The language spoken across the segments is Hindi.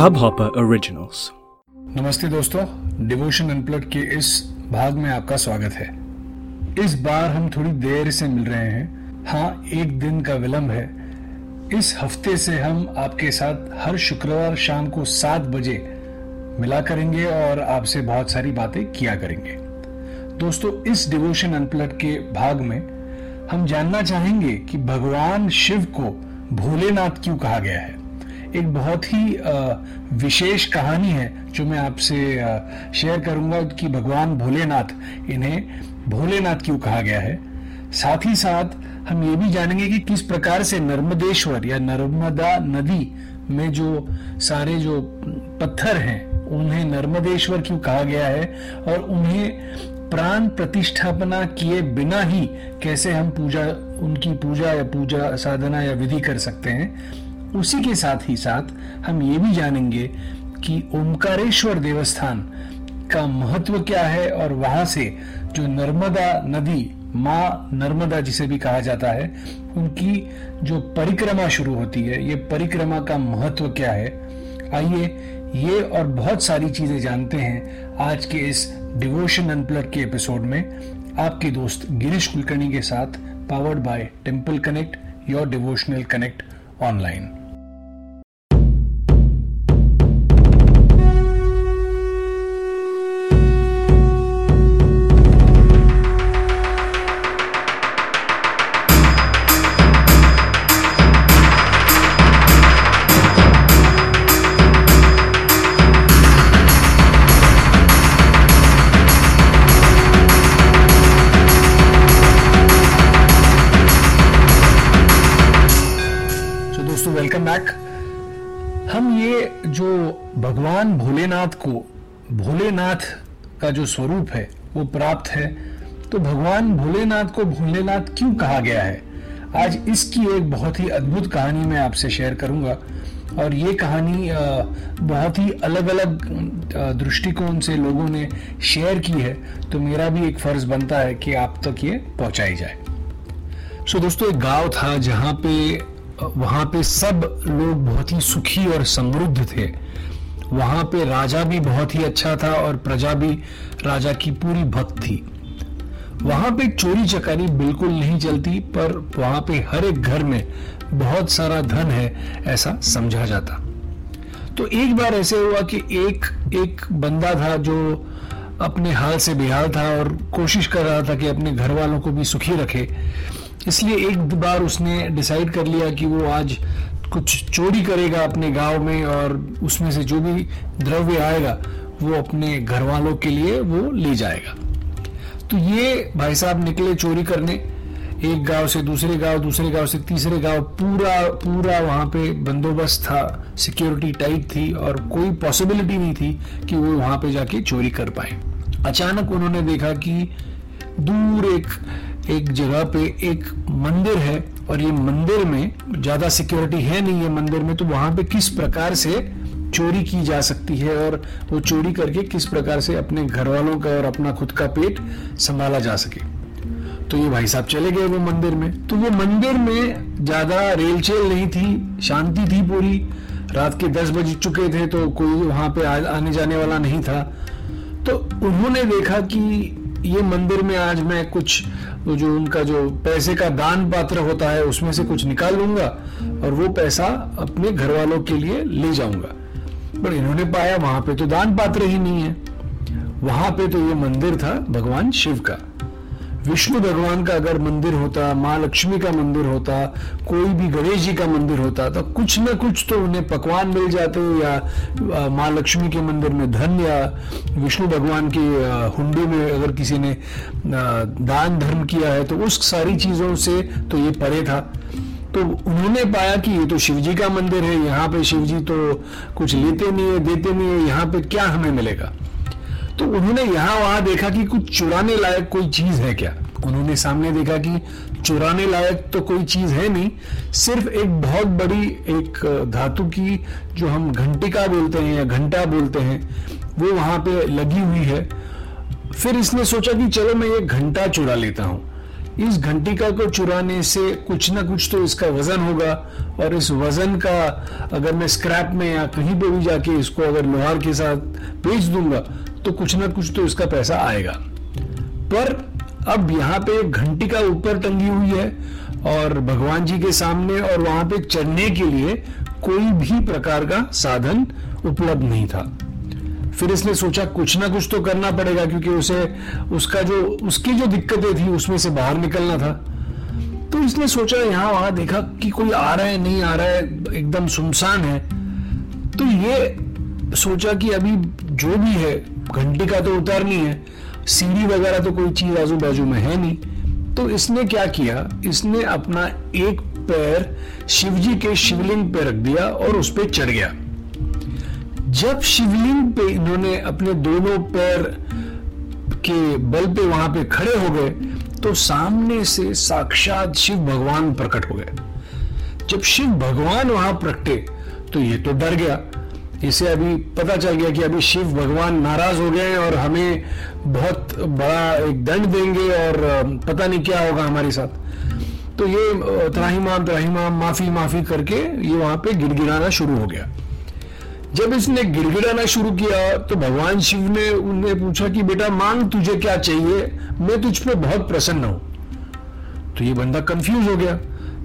Hubhopper Originals. नमस्ते दोस्तों डिवोशन अनप्लग के इस भाग में आपका स्वागत है। इस बार हम थोड़ी देर से मिल रहे हैं। हाँ एक दिन का विलंब है। इस हफ़्ते से हम आपके साथ हर शुक्रवार शाम को सात बजे मिला करेंगे और आपसे बहुत सारी बातें किया करेंगे। दोस्तों, इस डिवोशन अनप्लग के भाग में हम जानना चाहेंगे कि भगवान शिव को भोलेनाथ क्यों कहा गया है। एक बहुत ही विशेष कहानी है जो मैं आपसे शेयर करूँगा कि भगवान भोलेनाथ, इन्हें भोलेनाथ क्यों कहा गया है। साथ ही साथ हम ये भी जानेंगे कि किस प्रकार से नर्मदेश्वर या नर्मदा नदी में जो सारे जो पत्थर हैं, उन्हें नर्मदेश्वर क्यों कहा गया है और उन्हें प्राण प्रतिष्ठापना किए बिना ही कैसे हम पूजा, उनकी पूजा या पूजा साधना या विधि कर सकते हैं। उसी के साथ ही साथ हम ये भी जानेंगे कि ओमकारेश्वर देवस्थान का महत्व क्या है और वहाँ से जो नर्मदा नदी, माँ नर्मदा जिसे भी कहा जाता है, उनकी जो परिक्रमा शुरू होती है, ये परिक्रमा का महत्व क्या है? आइए ये और बहुत सारी चीज़ें जानते हैं आज के इस डिवोशन अनप्लग के एपिसोड में। आपके दोस्त गिरीश कुलकर्णी के साथ powered by temple connect your devotional connect online भगवान भोलेनाथ को, भोलेनाथ का जो स्वरूप है, वो प्राप्त है। तो भगवान भोलेनाथ को भोलेनाथ क्यों कहा गया है? आज इसकी एक बहुत ही अद्भुत कहानी मैं आपसे शेयर करूँगा। और ये कहानी बहुत ही अलग अलग दृष्टिकोण से लोगों ने शेयर की है। तो मेरा भी एक फ़र्ज़ बनता है कि आप तक ये पहुंचाई जाए। सो दोस्तों, एक गाँव था जहाँ पे वहाँ पे सब लोग बहुत ही सुखी और समृद्ध थे। वहाँ पे राजा भी बहुत ही अच्छा था और प्रजा भी राजा की पूरी भक्त थी। वहाँ पे चोरी चकारी बिल्कुल नहीं चलती, पर वहाँ पे हर एक घर में बहुत सारा धन है, ऐसा समझा जाता। तो एक बार ऐसे हुआ कि एक एक बंदा था जो अपने हाल से बेहाल था और कोशिश कर रहा था कि अपने घर वालों को भी सुखी रखे। इसलिए एक बार उसने डिसाइड कर लिया कि वो आज कुछ चोरी करेगा अपने गाँव में और उसमें से जो भी द्रव्य आएगा, वो अपने घर वालों के लिए वो ले जाएगा। तो ये भाई साहब निकले चोरी करने। एक गाँव से दूसरे गाँव दूसरे गाँव से तीसरे गाँव, पूरा पूरा वहाँ पे बंदोबस्त था सिक्योरिटी टाइट थी और कोई पॉसिबिलिटी नहीं थी कि वो वहाँ पे जाके चोरी कर पाए। अचानक उन्होंने देखा कि दूर एक एक जगह पे एक मंदिर है और ये मंदिर में ज़्यादा सिक्योरिटी है नहीं है मंदिर में तो वहाँ पे किस प्रकार से चोरी की जा सकती है और वो चोरी करके किस प्रकार से अपने घर वालों का और अपना खुद का पेट संभाला जा सके। तो ये भाई साहब चले गए वो मंदिर में। तो वो मंदिर में ज़्यादा रेलचेल नहीं थी, शांति थी पूरी। रात के दस बज चुके थे तो कोई वहाँ पे आने जाने वाला नहीं था। तो उन्होंने देखा कि ये मंदिर में आज मैं कुछ जो उनका जो पैसे का दान पात्र होता है, उसमें से कुछ निकाल लूँगा और वो पैसा अपने घर वालों के लिए ले जाऊँगा। पर इन्होंने पाया वहाँ पे तो दान पात्र ही नहीं है। वहाँ पे तो ये मंदिर था भगवान शिव का। विष्णु भगवान का अगर मंदिर होता, माँ लक्ष्मी का मंदिर होता, कोई भी गणेश जी का मंदिर होता तो कुछ ना कुछ तो उन्हें पकवान मिल जाते या माँ लक्ष्मी के मंदिर में धन या विष्णु भगवान की हुंडी में अगर किसी ने दान धर्म किया है तो उस सारी चीज़ों से तो ये परे था। तो उन्होंने पाया कि ये तो शिव जी का मंदिर है, यहाँ पे शिव जी तो कुछ लेते नहीं है, देते नहीं है, यहाँ पे क्या हमें मिलेगा? तो उन्होंने यहाँ वहाँ देखा कि कुछ चुराने लायक कोई चीज़ है क्या? उन्होंने सामने देखा कि चुराने लायक तो कोई चीज़ है नहीं, सिर्फ़ एक बहुत बड़ी एक धातु की जो हम घंटिका बोलते हैं या घंटा बोलते हैं, वो वहाँ पे लगी हुई है। फिर इसने सोचा कि चलो मैं ये घंटा चुरा लेता हूँ। इस घंटिका को चुराने से कुछ ना कुछ तो इसका वज़न होगा और इस वज़न का अगर मैं स्क्रैप में या कहीं पे भी जाके इसको अगर लोहार के साथ बेच दूँगा तो कुछ ना कुछ तो इसका पैसा आएगा। पर अब यहाँ पे घंटी का ऊपर टंगी हुई है और भगवान जी के सामने और वहाँ पे चढ़ने के लिए कोई भी प्रकार का साधन उपलब्ध नहीं था। फिर इसने सोचा कुछ ना कुछ तो करना पड़ेगा क्योंकि उसे उसका जो, उसकी जो दिक्कतें थी उसमें से बाहर निकलना था। तो इसने सोचा यहाँ वहाँ देखा कि कोई आ रहा है, नहीं आ रहा है, एकदम सुनसान है। तो ये सोचा कि अभी जो भी है, घंटी का तो उतारनी है, सीढ़ी वगैरह तो कोई चीज़ आजू बाजू में है नहीं। तो इसने क्या किया? इसने अपना एक पैर शिवजी के शिवलिंग पे रख दिया और उस पर चढ़ गया। जब शिवलिंग पे इन्होंने अपने दोनों पैर के बल पे वहाँ पे खड़े हो गए तो सामने से साक्षात शिव भगवान प्रकट हो गए। जब शिव भगवान वहाँ प्रकटे तो ये तो डर गया। इसे अभी पता चल गया कि अभी शिव भगवान नाराज़ हो गए और हमें बहुत बड़ा एक दंड देंगे और पता नहीं क्या होगा हमारे साथ। तो ये त्राहीमाम त्राहीमाम, माफ़ी माफ़ी करके ये वहाँ पे गिड़गिड़ाना शुरू हो गया। जब इसने गिड़गिड़ाना शुरू किया तो भगवान शिव ने उन्हें पूछा कि, बेटा मांग तुझे क्या चाहिए? मैं तुझ पे बहुत प्रसन्न हूँ। तो ये बंदा कंफ्यूज हो गया।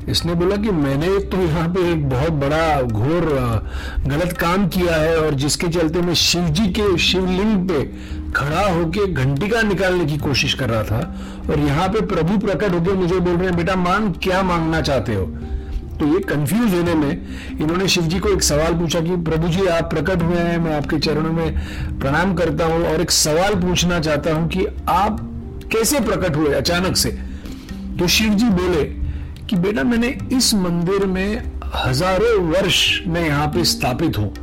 इसने बोला कि मैंने तो यहाँ पे एक बहुत बड़ा घोर गलत काम किया है और जिसके चलते मैं शिव जी के शिवलिंग पे खड़ा होके घंटिका निकालने की कोशिश कर रहा था और यहाँ पे प्रभु प्रकट होकर मुझे बोल रहे हैं, बेटा, मांग क्या मांगना चाहते हो? तो ये कंफ्यूज होने में इन्होंने शिव जी को एक सवाल पूछा कि, प्रभु जी, आप प्रकट हुए हैं, मैं आपके चरणों में प्रणाम करता हूँ और एक सवाल पूछना चाहता हूँ कि आप कैसे प्रकट हुए अचानक से? तो शिव जी बोले कि बेटा मैंने इस मंदिर में हज़ारों वर्ष में यहाँ पे स्थापित हूँ।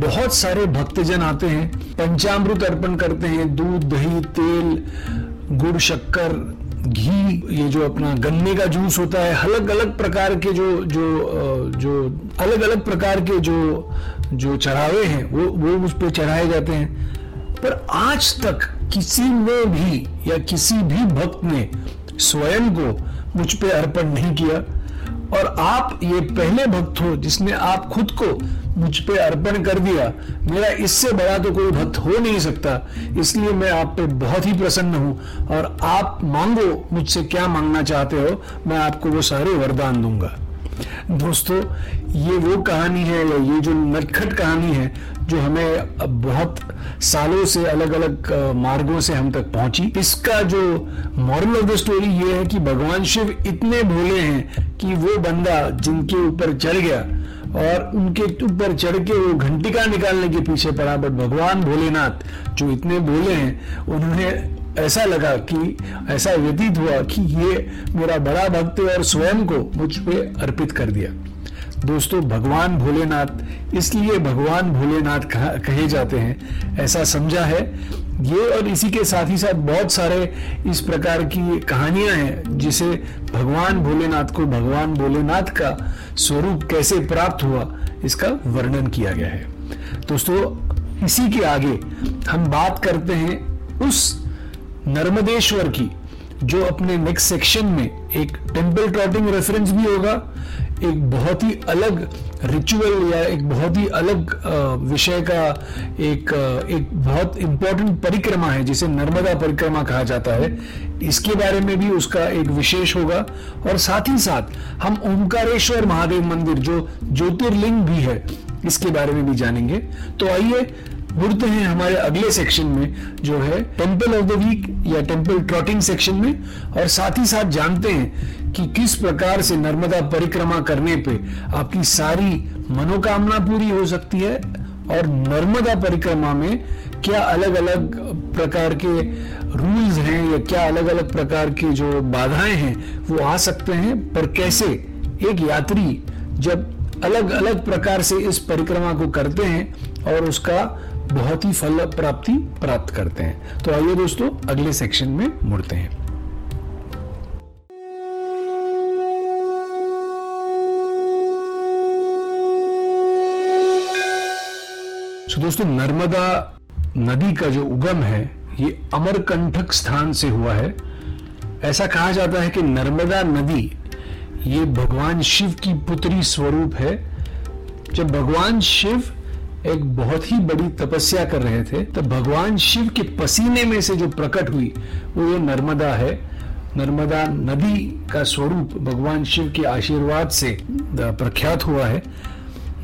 बहुत सारे भक्तजन आते हैं, पंचामृत अर्पण करते हैं, दूध, दही, तेल, गुड़, शक्कर, घी, ये जो अपना गन्ने का जूस होता है अलग अलग प्रकार के जो जो जो अलग अलग प्रकार के जो जो चढ़ावे हैं, वो वो उस पर चढ़ाए जाते हैं। पर आज तक किसी ने भी या किसी भी भक्त ने स्वयं को मुझ पे अर्पण नहीं किया। और आप ये पहले भक्त हो जिसने आप खुद को मुझ पे अर्पण कर दिया, मेरा इससे बड़ा तो कोई भक्त हो नहीं सकता। इसलिए मैं आप पे बहुत ही प्रसन्न हूँ। और आप मांगो मुझसे क्या मांगना चाहते हो, मैं आपको वो सारे वरदान दूँगा। दोस्तों, ये वो कहानी है, या ये जो नटखट कहानी है, जो हमें बहुत सालों से अलग अलग मार्गों से हम तक पहुँची। इसका जो मॉरल ऑफ़ द स्टोरी ये है कि भगवान शिव इतने भोले हैं कि वो बंदा जिनके ऊपर चढ़ गया और उनके ऊपर चढ़ के वो घंटिका निकालने के पीछे पड़ा। बट भगवान भोलेनाथ जो इतने भोले हैं, उन्होंने ऐसा लगा कि, ऐसा व्यतीत हुआ कि ये मेरा बड़ा भक्त और स्वयं को मुझ पे अर्पित कर दिया। दोस्तों, भगवान भोलेनाथ, इसलिए भगवान भोलेनाथ कहे जाते हैं, ऐसा समझा है। ये और इसी के साथ ही साथ बहुत सारे इस प्रकार की कहानियाँ हैं, जिसे भगवान भोलेनाथ को भगवान भोलेनाथ का स्वरूप कैसे प्राप्त हुआ, इसका वर्णन किया गया है। दोस्तों, इसी के आगे हम बात करते हैं उस नर्मदेश्वर की, जो अपने नेक्स्ट सेक्शन में एक टेंपल ट्रॉटिंग रेफरेंस भी होगा, एक बहुत ही अलग रिचुअल या एक बहुत ही अलग विषय का एक एक बहुत इंपॉर्टेंट परिक्रमा है, जिसे नर्मदा परिक्रमा कहा जाता है। इसके बारे में भी उसका एक विशेष होगा। और साथ ही साथ हम ओंकारेश्वर महादेव मंदिर, जो ज्योतिर्लिंग भी है, इसके बारे में भी जानेंगे। तो आइए मुड़ते हैं हमारे अगले सेक्शन में, जो है टेंपल ऑफ़ द वीक या टेंपल ट्रॉटिंग सेक्शन में, और साथ ही साथ जानते हैं कि किस प्रकार से नर्मदा परिक्रमा करने पे आपकी सारी मनोकामना पूरी हो सकती है, और नर्मदा परिक्रमा में क्या अलग अलग प्रकार के रूल्स हैं या क्या अलग अलग प्रकार की जो बाधाएँ हैं, वो आ सकते हैं, पर कैसे? एक यात्री जब अलग अलग प्रकार से इस परिक्रमा को करते हैं, और उसका बहुत ही फल प्राप्ति प्राप्त करते हैं। तो आइए दोस्तों, अगले सेक्शन में मुड़ते हैं। तो दोस्तों, नर्मदा नदी का जो उगम है, ये अमरकंठक स्थान से हुआ है। ऐसा कहा जाता है कि नर्मदा नदी, ये भगवान शिव की पुत्री स्वरूप है। जब भगवान शिव एक बहुत ही बड़ी तपस्या कर रहे थे तो भगवान शिव के पसीने में से जो प्रकट हुई, वो ये नर्मदा है। नर्मदा नदी का स्वरूप भगवान शिव के आशीर्वाद से प्रख्यात हुआ है।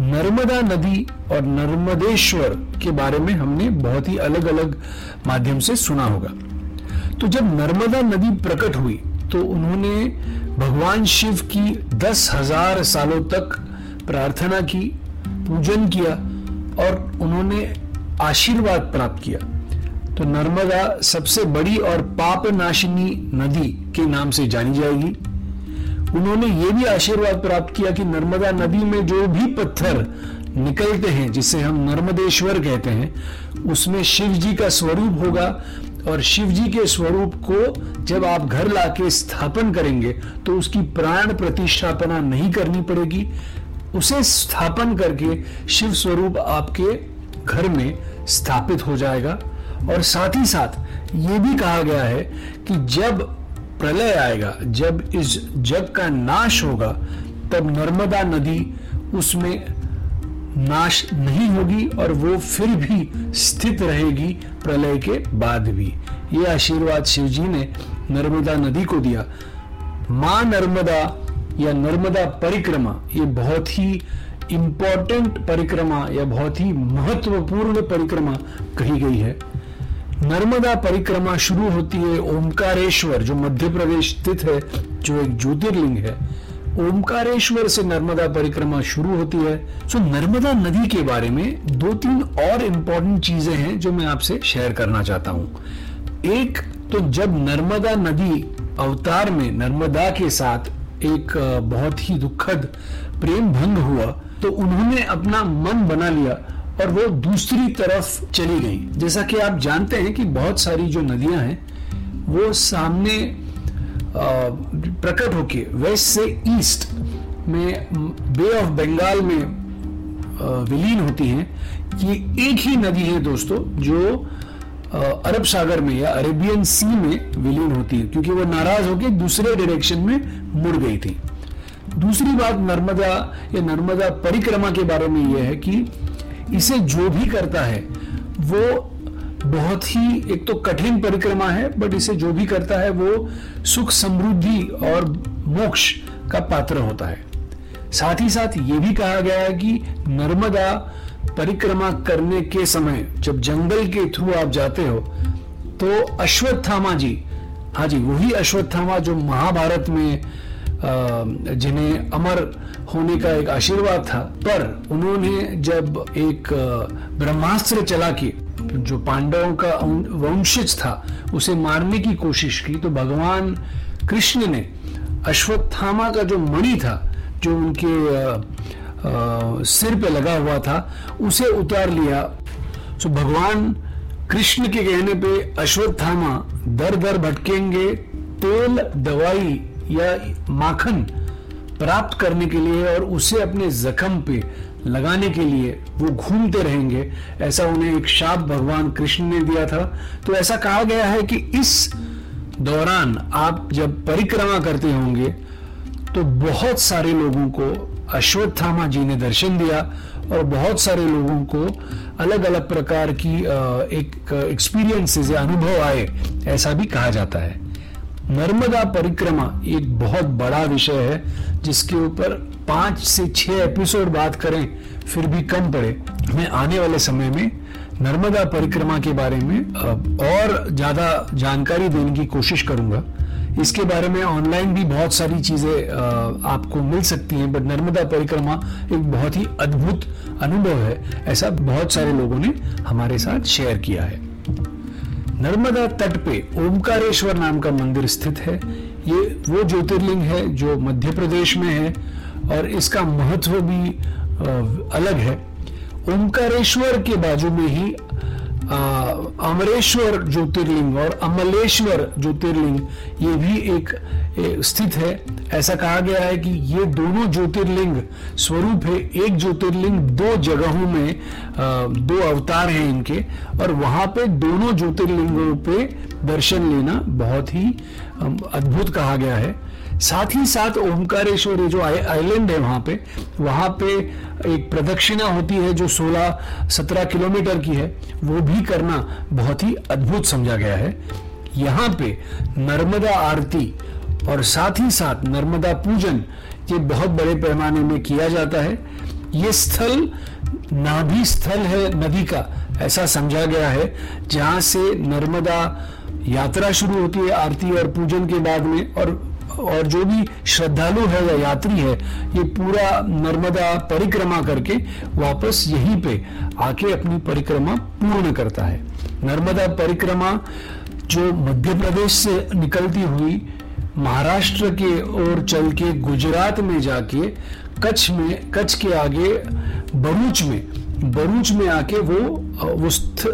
नर्मदा नदी और नर्मदेश्वर के बारे में हमने बहुत ही अलग अलग माध्यम से सुना होगा। तो जब नर्मदा नदी प्रकट हुई तो उन्होंने भगवान शिव की दस हज़ार सालों तक प्रार्थना की, पूजन किया और उन्होंने आशीर्वाद प्राप्त किया। तो नर्मदा सबसे बड़ी और पाप नाशिनी नदी के नाम से जानी जाएगी। उन्होंने ये भी आशीर्वाद प्राप्त किया कि नर्मदा नदी में जो भी पत्थर निकलते हैं, जिसे हम नर्मदेश्वर कहते हैं, उसमें शिव जी का स्वरूप होगा और शिव जी के स्वरूप को जब आप घर लाके स्थापन करेंगे तो उसकी प्राण प्रतिष्ठापना नहीं करनी पड़ेगी। उसे स्थापन करके शिव स्वरूप आपके घर में स्थापित हो जाएगा। और साथ ही साथ ये भी कहा गया है कि जब प्रलय आएगा, जब इस जग का नाश होगा, तब नर्मदा नदी उसमें नाश नहीं होगी और वो फिर भी स्थित रहेगी प्रलय के बाद भी। ये आशीर्वाद शिव जी ने नर्मदा नदी को दिया। माँ नर्मदा या नर्मदा परिक्रमा, ये बहुत ही इंपॉर्टेंट परिक्रमा या बहुत ही महत्वपूर्ण परिक्रमा कही गई है। नर्मदा परिक्रमा शुरू होती है ओमकारेश्वर जो मध्य प्रदेश स्थित है, जो एक ज्योतिर्लिंग है। ओमकारेश्वर से नर्मदा परिक्रमा शुरू होती है। सो नर्मदा नदी के बारे में दो तीन और इंपॉर्टेंट चीज़ें हैं जो मैं आपसे शेयर करना चाहता हूँ। एक तो जब नर्मदा नदी अवतार में, नर्मदा के साथ एक बहुत ही दुखद प्रेम भंग हुआ तो उन्होंने अपना मन बना लिया और वो दूसरी तरफ़ चली गई। जैसा कि आप जानते हैं कि बहुत सारी जो नदियाँ हैं, वो सामने प्रकट होके वेस्ट से ईस्ट में बे ऑफ़ बंगाल में विलीन होती हैं। ये एक ही नदी है दोस्तों, जो अरब सागर में या अरेबियन सी में विलीन होती है, क्योंकि वो नाराज़ होकर दूसरे डायरेक्शन में मुड़ गई थी। दूसरी बात नर्मदा या नर्मदा परिक्रमा के बारे में यह है कि इसे जो भी करता है, वो बहुत ही, एक तो कठिन परिक्रमा है बट इसे जो भी करता है, वो सुख समृद्धि और मोक्ष का पात्र होता है। साथ ही साथ ये भी कहा गया है कि नर्मदा परिक्रमा करने के समय जब जंगल के थ्रू आप जाते हो तो अश्वत्थामा जी हाँ जी, वही अश्वत्थामा जो महाभारत में जिन्हें अमर होने का एक आशीर्वाद था, पर उन्होंने जब एक ब्रह्मास्त्र चला के जो पांडवों का वंशज था, उसे मारने की कोशिश की तो भगवान कृष्ण ने अश्वत्थामा का जो मणि था, जो उनके सिर पे लगा हुआ था, उसे उतार लिया। तो भगवान कृष्ण के कहने पे अश्वत्थामा दर दर भटकेंगे, तेल, दवाई या माखन प्राप्त करने के लिए और उसे अपने जख्म पे लगाने के लिए वो घूमते रहेंगे। ऐसा उन्हें एक शाप भगवान कृष्ण ने दिया था। तो ऐसा कहा गया है कि इस दौरान आप जब परिक्रमा करते होंगे तो बहुत सारे लोगों को अश्वत्थामा जी ने दर्शन दिया और बहुत सारे लोगों को अलग अलग प्रकार की एक एक्सपीरियंसेस या अनुभव आए, ऐसा भी कहा जाता है। नर्मदा परिक्रमा एक बहुत बड़ा विषय है, जिसके ऊपर पाँच से छह एपिसोड बात करें, फिर भी कम पड़े। मैं आने वाले समय में नर्मदा परिक्रमा के बारे में और ज़्यादा जानकारी देने की कोशिश करूँगा। इसके बारे में ऑनलाइन भी बहुत सारी चीज़ें आपको मिल सकती हैं बट नर्मदा परिक्रमा एक बहुत ही अद्भुत अनुभव है, ऐसा बहुत सारे लोगों ने हमारे साथ शेयर किया है। नर्मदा तट पे ओमकारेश्वर नाम का मंदिर स्थित है। ये वो ज्योतिर्लिंग है जो मध्य प्रदेश में है और इसका महत्व भी अलग है। ओमकारेश्वर के बाजू में ही अमरेश्वर ज्योतिर्लिंग और अमलेश्वर ज्योतिर्लिंग ये भी एक, स्थित है। ऐसा कहा गया है कि ये दोनों ज्योतिर्लिंग स्वरूप है। एक ज्योतिर्लिंग दो जगहों में दो अवतार हैं इनके और वहाँ पे दोनों ज्योतिर्लिंगों पे दर्शन लेना बहुत ही अद्भुत कहा गया है। साथ ही साथ ओमकारेश्वर जो आइलैंड है वहाँ पे वहाँ पे एक प्रदक्षिणा होती है जो 16-17 किलोमीटर की है, वो भी करना बहुत ही अद्भुत समझा गया है। यहाँ पे नर्मदा आरती और साथ ही साथ नर्मदा पूजन ये बहुत बड़े पैमाने में किया जाता है। ये स्थल, नाभि स्थल है, नदी का, ऐसा समझा गया है, जहाँ से नर्मदा यात्रा शुरू होती है आरती और पूजन के बाद में, और और जो भी श्रद्धालु है या यात्री है ये पूरा नर्मदा परिक्रमा करके वापस यहीं पे आके अपनी परिक्रमा पूर्ण करता है। नर्मदा परिक्रमा जो मध्य प्रदेश से निकलती हुई महाराष्ट्र के ओर चल के गुजरात में जाके कच्छ में कच्छ के आगे बरूच में बरूच में आके वो वो,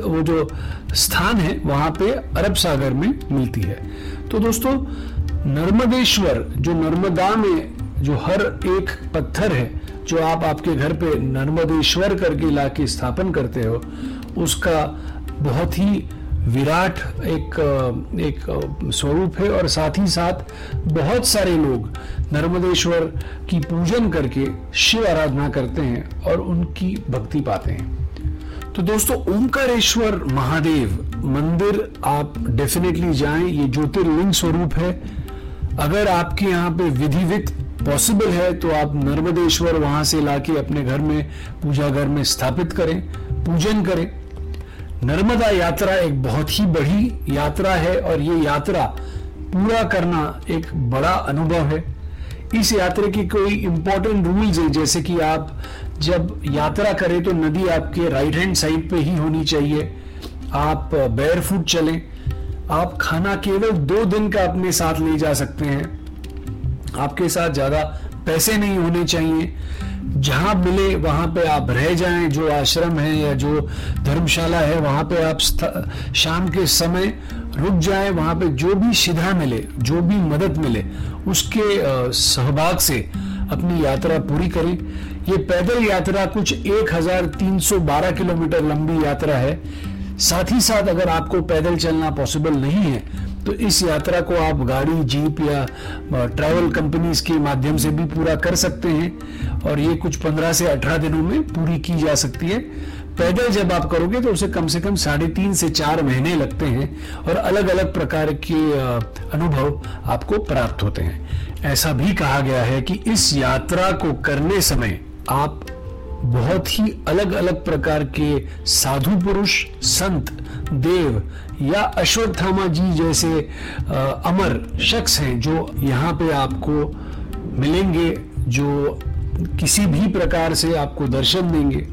वो जो स्थान है वहाँ पे अरब सागर में मिलती है। तो दोस्तों नर्मदेश्वर, जो नर्मदा में जो हर एक पत्थर है, जो आप आपके घर पे नर्मदेश्वर करके ला के स्थापन करते हो, उसका बहुत ही विराट एक एक स्वरूप है और साथ ही साथ बहुत सारे लोग नर्मदेश्वर की पूजन करके शिव आराधना करते हैं और उनकी भक्ति पाते हैं। तो दोस्तों, ओंकारेश्वर महादेव मंदिर आप डेफिनेटली जाएँ, ये ज्योतिर्लिंग स्वरूप है। अगर आपके यहाँ पे विधिवित पॉसिबल है तो आप नर्मदेश्वर वहाँ से लाके अपने घर में, पूजा घर में स्थापित करें, पूजन करें। नर्मदा यात्रा एक बहुत ही बड़ी यात्रा है और ये यात्रा पूरा करना एक बड़ा अनुभव है। इस यात्रा की कोई इंपॉर्टेंट रूल्स है, जैसे कि आप जब यात्रा करें तो नदी आपके राइट हैंड साइड पे ही होनी चाहिए। आप बेयर फुट चलें आप खाना केवल दो दिन का अपने साथ ले जा सकते हैं। आपके साथ ज़्यादा पैसे नहीं होने चाहिए। जहाँ मिले वहाँ पे आप रह जाएँ, जो आश्रम है या जो धर्मशाला है, वहाँ पे आप शाम के समय रुक जाएँ, वहाँ पे जो भी सीधा मिले, जो भी मदद मिले, उसके सहभाग से अपनी यात्रा पूरी करें। ये पैदल यात्रा कुछ 1312 किलोमीटर लंबी यात्रा है। साथ ही साथ अगर आपको पैदल चलना पॉसिबल नहीं है तो इस यात्रा को आप गाड़ी, जीप या ट्रैवल कंपनीज़ के माध्यम से भी पूरा कर सकते हैं और ये कुछ 15 से 18 दिनों में पूरी की जा सकती है। पैदल जब आप करोगे तो उसे कम से कम साढ़े तीन से चार महीने लगते हैं और अलग अलग प्रकार के अनुभव आपको प्राप्त होते हैं। ऐसा भी कहा गया है कि इस यात्रा को करने समय आप बहुत ही अलग अलग प्रकार के साधु पुरुष, संत, देव या अश्वत्थामा जी जैसे अमर शख्स हैं जो यहाँ पे आपको मिलेंगे, जो किसी भी प्रकार से आपको दर्शन देंगे।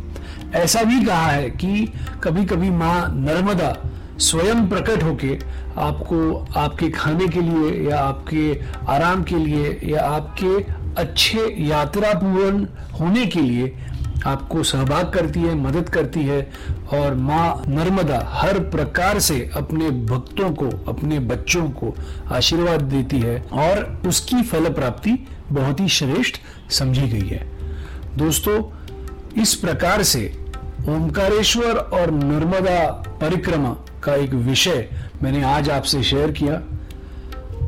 ऐसा भी कहा है कि कभी कभी माँ नर्मदा स्वयं प्रकट होके आपको आपके खाने के लिए या आपके आराम के लिए या आपके अच्छे यात्रा पूर्ण होने के लिए आपको सहभाग करती है, मदद करती है और माँ नर्मदा हर प्रकार से अपने भक्तों को, अपने बच्चों को आशीर्वाद देती है और उसकी फल प्राप्ति बहुत ही श्रेष्ठ समझी गई है। दोस्तों, इस प्रकार से ओंकारेश्वर और नर्मदा परिक्रमा का एक विषय मैंने आज आपसे शेयर किया।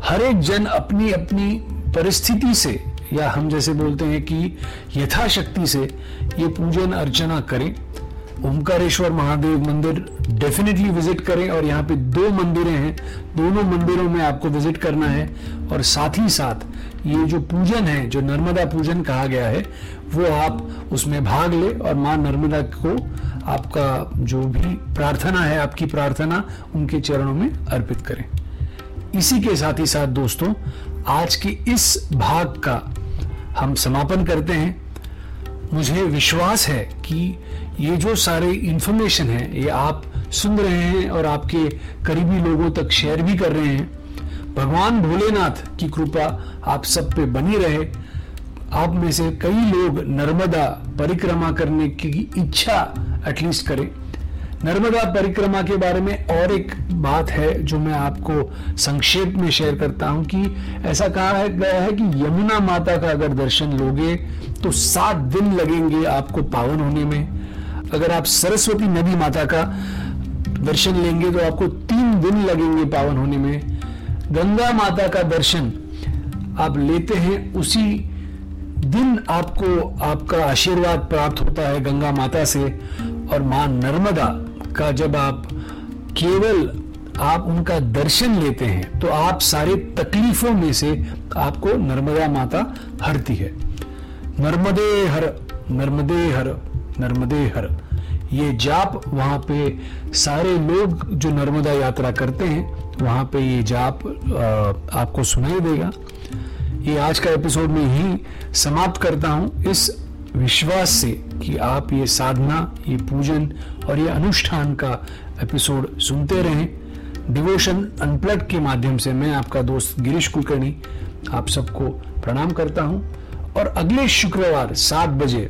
हर एक जन अपनी अपनी परिस्थिति से या हम जैसे बोलते हैं कि यथाशक्ति से ये पूजन अर्चना करें। ओमकारेश्वर महादेव मंदिर डेफिनेटली विज़िट करें और यहाँ पे दो मंदिरें हैं। दोनों मंदिरों में आपको विज़िट करना है और साथ ही साथ ये जो पूजन है, जो नर्मदा पूजन कहा गया है, वो आप उसमें भाग ले और माँ नर्मदा को आपका जो भी प्रार्थना है, आपकी प्रार्थना उनके चरणों में अर्पित करें। इसी के साथ ही साथ दोस्तों, आज के इस भाग का हम समापन करते हैं। मुझे विश्वास है कि ये जो सारे इंफॉर्मेशन है, ये आप सुन रहे हैं और आपके करीबी लोगों तक शेयर भी कर रहे हैं। भगवान भोलेनाथ की कृपा आप सब पे बनी रहे। आप में से कई लोग नर्मदा परिक्रमा करने की इच्छा एटलीस्ट करें। नर्मदा परिक्रमा के बारे में और एक बात है जो मैं आपको संक्षेप में शेयर करता हूँ कि ऐसा कहा गया है कि यमुना माता का अगर दर्शन लोगे तो सात दिन लगेंगे आपको पावन होने में। अगर आप सरस्वती नदी माता का दर्शन लेंगे तो आपको तीन दिन लगेंगे पावन होने में। गंगा माता का दर्शन आप लेते हैं, उसी दिन आपको आपका आशीर्वाद प्राप्त होता है गंगा माता से। और माँ नर्मदा का जब आप केवल आप उनका दर्शन लेते हैं तो आप सारे तकलीफों में से आपको नर्मदा माता हरती है। नर्मदे हर नर्मदे हर नर्मदे हर। ये जाप वहाँ पे सारे लोग जो नर्मदा यात्रा करते हैं, वहाँ पे ये जाप आपको सुनाई देगा। ये आज का एपिसोड में ही समाप्त करता हूँ। इस विश्वास से कि आप ये साधना, ये पूजन और ये अनुष्ठान का एपिसोड सुनते रहें। डिवोशन अनप्लग के माध्यम से मैं आपका दोस्त गिरीश कुलकर्णी आप सबको प्रणाम करता हूँ और अगले शुक्रवार सात बजे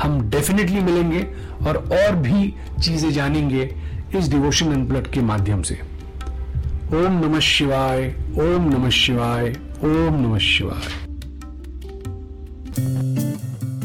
हम डेफिनेटली मिलेंगे और और भी चीज़ें जानेंगे इस डिवोशन अनप्लग के माध्यम से। ओम नमः शिवाय, ओम नमः शिवाय, ओम नमः शिवाय।